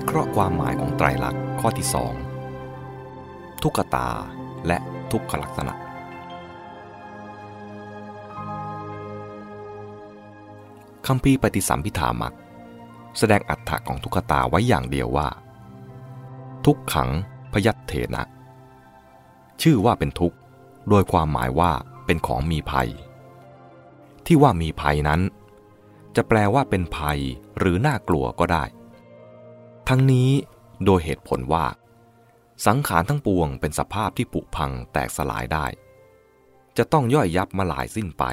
วิเคราะห์ความหมายของไตรลักษณ์ข้อที่สองทุกขตาและทุกขลักษณะ คำพีปฏิสัมพิธามัก แสดงอัตถะของทุกขตาไว้อย่างเดียวว่า ทุกขังพยัตเถนะ ชื่อว่าเป็นทุกข์ โดยความหมายว่าเป็นของมีภัย ที่ว่ามีภัยนั้น จะแปลว่าเป็นภัยหรือน่ากลัวก็ได้ ทั้งนี้โดยเหตุผลว่า สังขารทั้งปวงเป็นสภาพที่ผุพังแตกสลายได้ จะต้องย่อยยับมาลายสิ้นไป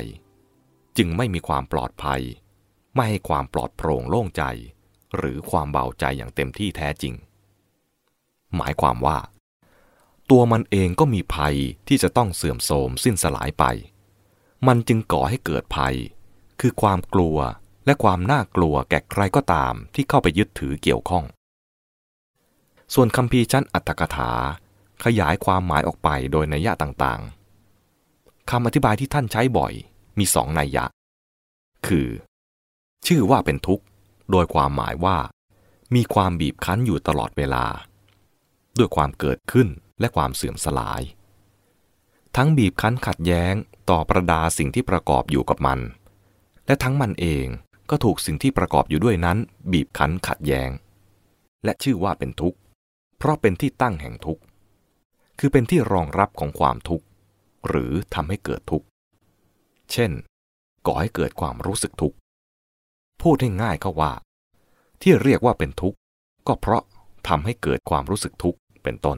จึงไม่มีความปลอดภัย ไม่ให้ความปลอดโปร่งโล่งใจ หรือความเบาใจอย่างเต็มที่แท้จริง หมายความว่า ตัวมันเองก็มีภัยที่จะต้องเสื่อมโทรมสิ้นสลายไป มันจึงก่อให้เกิดภัย คือความกลัวและความน่ากลัวแก่ใครก็ตามที่เข้าไปยึดถือเกี่ยวข้อง ส่วนคำพีชั้นอัตถกถา ขยายความหมายออกไปโดยนัยยะต่างๆคำอธิบายที่ท่านใช้บ่อยมีสองนัยยะ คือ ชื่อว่าเป็นทุกข์ โดยความหมายว่า มีความบีบคั้นอยู่ตลอดเวลา ด้วยความเกิดขึ้นและความเสื่อมสลาย ทั้งบีบคั้นขัดแย้งต่อประดาสิ่งที่ประกอบอยู่กับมัน และทั้งมันเองก็ถูกสิ่งที่ประกอบอยู่ด้วยนั้น บีบคั้นขัดแย้ง และชื่อว่าเป็นทุกข์ เพราะเป็นที่ตั้งแห่งทุกข์ คือเป็นที่รองรับของความทุกข์ หรือทำให้เกิดทุกข์ เช่น ก่อให้เกิดความรู้สึกทุกข์ พูดให้ง่ายก็ว่า ที่เรียกว่าเป็นทุกข์ ก็เพราะทำให้เกิดความรู้สึกทุกข์เป็นต้น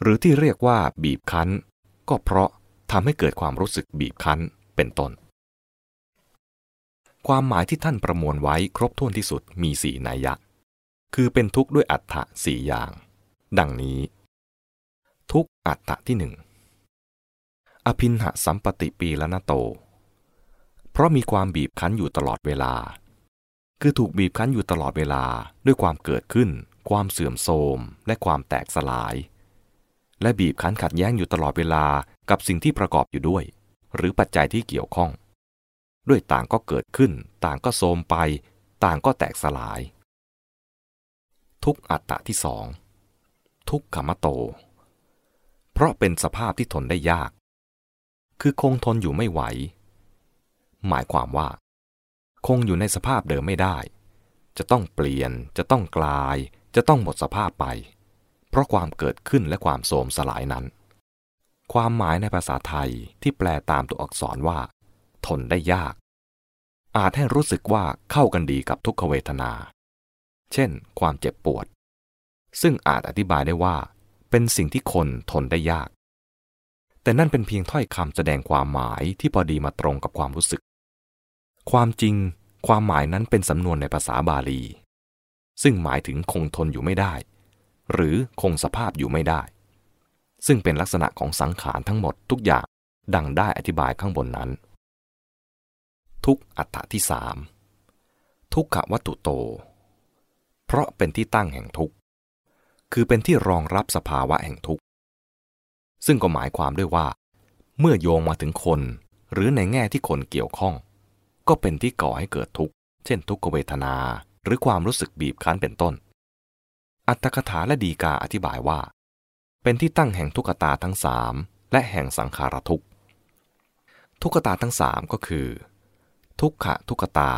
หรือที่เรียกว่าบีบคั้น ก็เพราะทำให้เกิดความรู้สึกบีบคั้นเป็นต้น ความหมายที่ท่านประมวลไว้ครบถ้วนที่สุดมีสี่นัยยะ คือเป็นทุกข์ด้วยอัฏฐะสี่อย่าง ดังนี้ ทุกอัฏฐะที่หนึ่งอภินหสัมปติปีละนาโต เพราะมีความบีบคั้นอยู่ตลอดเวลา คือถูกบีบคั้นอยู่ตลอดเวลาด้วยความเกิดขึ้น ความเสื่อมโทรม และความแตกสลาย และบีบคั้นขัดแย้งอยู่ตลอดเวลากับสิ่งที่ประกอบอยู่ด้วย หรือปัจจัยที่เกี่ยวข้อง ด้วยต่างก็เกิดขึ้น ต่างก็โทรมไป ต่างก็แตกสลาย ทุกอัตตะที่สอง ทุกขมโต เพราะเป็นสภาพที่ทนได้ยาก คือคงทนอยู่ไม่ไหว หมายความว่า คงอยู่ในสภาพเดิมไม่ได้ จะต้องเปลี่ยน จะต้องกลาย จะต้องหมดสภาพไป เพราะความเกิดขึ้นและความโทมสลายนั้น ความหมายในภาษาไทยที่แปลตามตัวอักษรว่า ทนได้ยากอาจให้รู้สึกว่าเข้ากันดีกับทุกขเวทนา เช่น ความเจ็บปวด ซึ่งอาจอธิบายได้ว่า เป็นสิ่งที่คนทนได้ยาก แต่นั่นเป็นเพียงถ้อยคำแสดงความหมายที่พอดีมาตรงกับความรู้สึก ความจริง ความหมายนั้นเป็นสำนวนในภาษาบาลี ซึ่งหมายถึงคงทนอยู่ไม่ได้ หรือคงสภาพอยู่ไม่ได้ ซึ่งเป็นลักษณะของสังขารทั้งหมดทุกอย่างดังได้อธิบายข้างบนนั้น ทุกอัตถะที่สามทุกขวัตถุโต เพราะเป็นที่ตั้งแห่งทุกข์ คือเป็นที่รองรับสภาวะแห่งทุกข์ ซึ่งก็หมายความด้วยว่า เมื่อโยงมาถึงคน หรือในแง่ที่คนเกี่ยวข้อง ก็เป็นที่ก่อให้เกิดทุกข์ เช่นทุกขเวทนา หรือความรู้สึกบีบคั้นเป็นต้น อัตถกถาและดีกาอธิบายว่า เป็นที่ตั้งแห่งทุกขตาทั้งสามและแห่งสังขารทุกข์ ทุกขตาทั้งสามก็คือ ทุกขะทุกขตา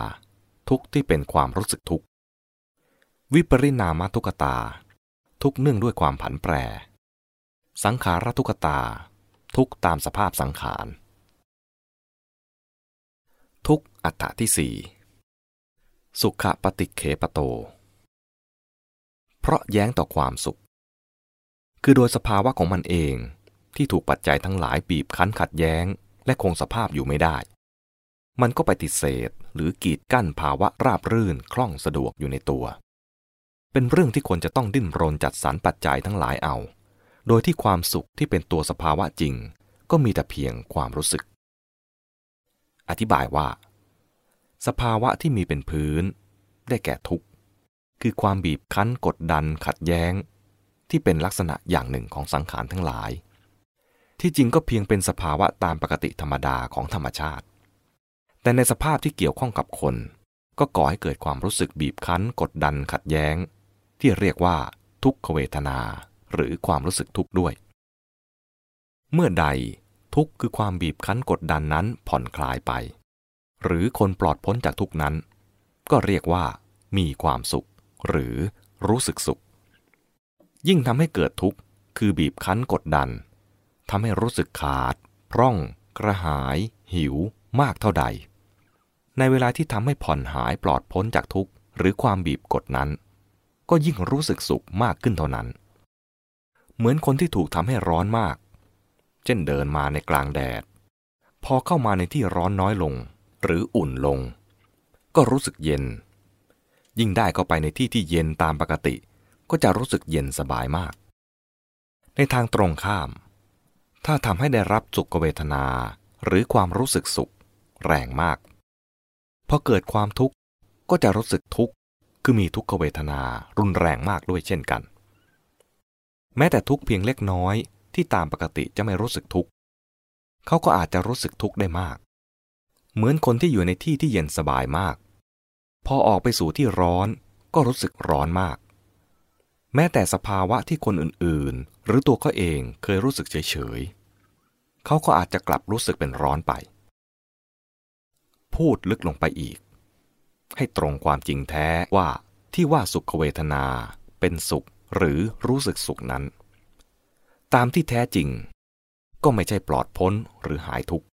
ทุกที่เป็นความรู้สึกทุกข์ วิปริณามทุกขตา ทุกเนื่องด้วยความผันแปร สังขารทุกขตา ทุกตามสภาพสังขาร ทุกอัตถะที่สี่สุขปฏิเขปโต เพราะแย้งต่อความสุข คือโดยสภาวะของมันเองที่ถูกปัจจัยทั้งหลายบีบคั้นขัดแย้ง และคงสภาพอยู่ไม่ได้ มันก็ไปฏิดเสธหรือกีดกั้นภาวะราบรื่นคล่องสะดวกอยู่ในตัว เป็นเรื่องที่คนจะต้องดิ้นรนจัดสรรปัจจัยทั้งหลายเอา โดยที่ความสุขที่เป็นตัวสภาวะจริง ก็มีแต่เพียงความรู้สึก อธิบายว่า สภาวะที่มีเป็นพื้น ได้แก่ทุกข์ คือความบีบคั้นกดดันขัดแย้ง ที่เป็นลักษณะอย่างหนึ่งของสังขารทั้งหลาย ที่จริงก็เพียงเป็นสภาวะตามปกติธรรมดาของธรรมชาติ แต่ในสภาพที่เกี่ยวข้องกับคน ก็ก่อให้เกิดความรู้สึกบีบคั้น กดดันขัดแย้ง ที่เรียกว่าทุกขเวทนา หรือความรู้สึกทุกข์ด้วย เมื่อใดทุกข์คือความบีบคั้นกดดันนั้นผ่อนคลายไป หรือคนปลอดพ้นจากทุกนั้น ก็เรียกว่า มีความสุข หรือรู้สึกสุข ยิ่งทำให้เกิดทุกข์คือบีบคั้นกดดันทำให้รู้สึกขาด พร่อง กระหาย หิว มากเท่าใด ในเวลาที่ทำให้ผ่อนหายปลอดพ้นจากทุกข์หรือความบีบกดนั้น ก็ยิ่งรู้สึกสุขมากขึ้นเท่านั้น เหมือนคนที่ถูกทำให้ร้อนมาก เช่นเดินมาในกลางแดด พอเข้ามาในที่ร้อนน้อยลง หรืออุ่นลง ก็รู้สึกเย็น ยิ่งได้เข้าไปในที่ที่เย็นตามปกติ ก็จะรู้สึกเย็นสบายมาก ในทางตรงข้าม ถ้าทำให้ได้รับสุขเวทนาหรือความรู้สึกสุข แรงมากพอเกิดความทุกข์ก็จะรู้สึกทุกข์ คือมีทุกขเวทนารุนแรงมากด้วยเช่นกัน แม้แต่ทุกเพียงเล็กน้อยที่ตามปกติจะไม่รู้สึกทุกข์เขาก็อาจจะรู้สึกทุกข์ได้มาก เหมือนคนที่อยู่ในที่ที่เย็นสบายมาก พอออกไปสู่ที่ร้อนก็รู้สึกร้อนมาก แม้แต่สภาวะที่คนอื่นๆ หรือตัวเขาเองเคยรู้สึกเฉยๆเขาก็อาจจะกลับรู้สึกเป็นร้อนไป พูดลึกลงไปอีก ให้ตรงความจริงแท้ว่าที่ว่าสุขเวทนาเป็นสุขหรือรู้สึกสุขนั้น ตามที่แท้จริง ก็ไม่ใช่ปลอดพ้นหรือหายทุกข์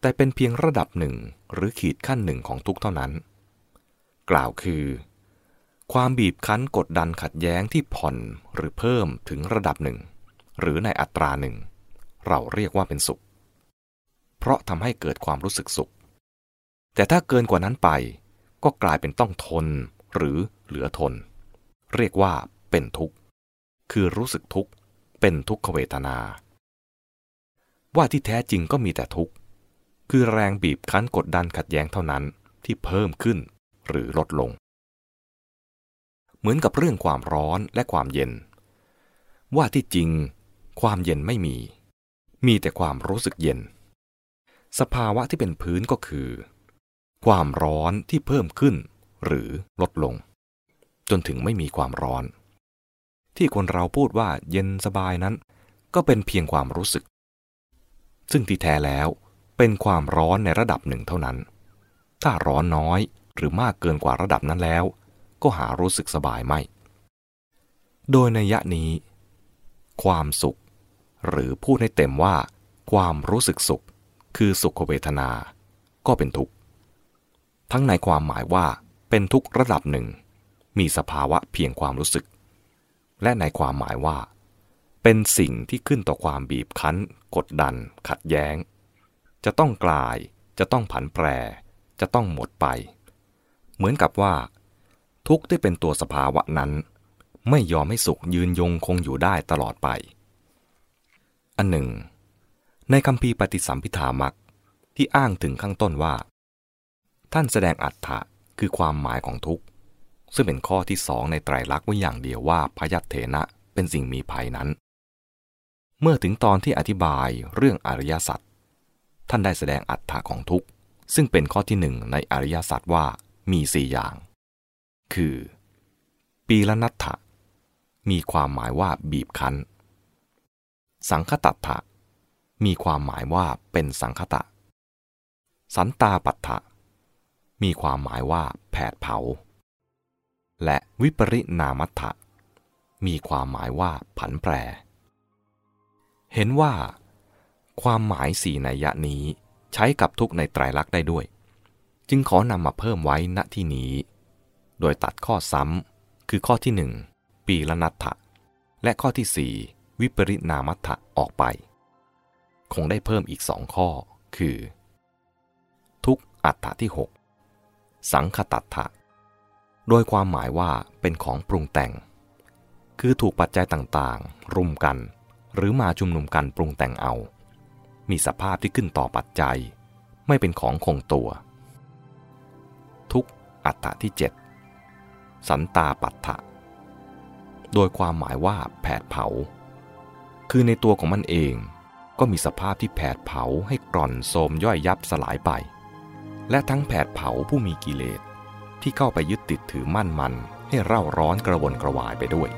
แต่เป็นเพียงระดับหนึ่งหรือขีดขั้นหนึ่งของทุกข์เท่านั้น กล่าวคือ ความบีบคั้นกดดันขัดแย้งที่ผ่อนหรือเพิ่มถึงระดับหนึ่ง หรือในอัตราหนึ่ง เราเรียกว่าเป็นสุข เพราะทำให้เกิดความรู้สึกสุข แต่ถ้าเกินกว่านั้นไป ก็กลายเป็นต้องทนหรือเหลือทน เรียกว่าเป็นทุกข์ คือรู้สึกทุกข์ เป็นทุกขเวทนา ว่าที่แท้จริงก็มีแต่ทุกข์ คือแรงบีบคั้นกดดันขัดแย้งเท่านั้นที่เพิ่มขึ้นหรือลดลง เหมือนกับเรื่องความร้อนและความเย็น ว่าที่จริง ความเย็นไม่มี มีแต่ความรู้สึกเย็น สภาวะที่เป็นพื้นก็คือ ความร้อนที่เพิ่มขึ้น หรือลดลง จนถึงไม่มีความร้อน ที่คนเราพูดว่าเย็นสบายนั้น ก็เป็นเพียงความรู้สึก ซึ่งที่แท้แล้วเป็นความร้อนในระดับหนึ่งเท่านั้น ถ้าร้อนน้อยหรือมากเกินกว่าระดับนั้นแล้ว ก็หารู้สึกสบายไม่ โดยในยะนี้ ความสุข หรือพูดให้เต็มว่า ความรู้สึกสุข คือสุขเวทนา ก็เป็นทุกข์ ทั้งในความหมายว่าเป็นทุกระดับหนึ่ง มีสภาวะเพียงความรู้สึก และในความหมายว่า เป็นสิ่งที่ขึ้นต่อความบีบคั้น กดดัน ขัดแย้ง จะต้องกลาย จะต้องผันแปร จะต้องหมดไป เหมือนกับว่า ทุกที่เป็นตัวสภาวะนั้น ไม่ยอมให้สุขยืนยงคงอยู่ได้ตลอดไป อันหนึ่ง ในคำพีปฏิสัมพิธามักที่อ้างถึงข้างต้นว่า ท่านแสดงอัฏฐะคือความหมายของทุกข์ ซึ่งเป็นข้อที่สองในไตรลักษณ์ไว้อย่างเดียวว่าพยัตเถนะเป็นสิ่งมีภัยนั้น เมื่อถึงตอนที่อธิบายเรื่องอริยสัจท่านได้แสดงอัฏฐะของทุกข์ ซึ่งเป็นข้อที่หนึ่งในอริยสัจว่ามีสี่อย่าง คือ ปีละนัตถะมีความหมายว่าบีบคั้น สังคตัตถะมีความหมายว่าเป็นสังคตะ สันตาปัฏฐะ มีความหมายว่าแผดเผา และวิปริณามัตถะมีความหมายว่าผันแปร เห็นว่า ความหมายสี่นัยยะนี้ใช้กับทุกในไตรลักษณ์ได้ด้วย จึงขอนำมาเพิ่มไว้ณที่นี้ โดยตัดข้อซ้ำคือข้อที่หนึ่งปีละนัตถะและข้อที่สี่วิปริณามัตถะออกไป คงได้เพิ่มอีกสองข้อคือ ทุกอัตถะที่6 สังคตัตถะ โดยความหมายว่าเป็นของปรุงแต่ง คือถูกปัจจัยต่างๆ รุมกัน หรือมาชุมนุมกันปรุงแต่งเอา มีสภาพที่ขึ้นต่อปัจจัย ไม่เป็นของคงตัว ทุกอัตถะที่ 7 สันตาปัตถะ โดยความหมายว่าแผดเผา คือในตัวของมันเองก็มีสภาพที่แผดเผาให้กร่อนโทมย่อยยับสลายไป และทั้งแผดเผาผู้มีกิเลสที่เข้าไปยึดติดถือมั่นมันให้เร่าร้อนกระวนกระวายไปด้วย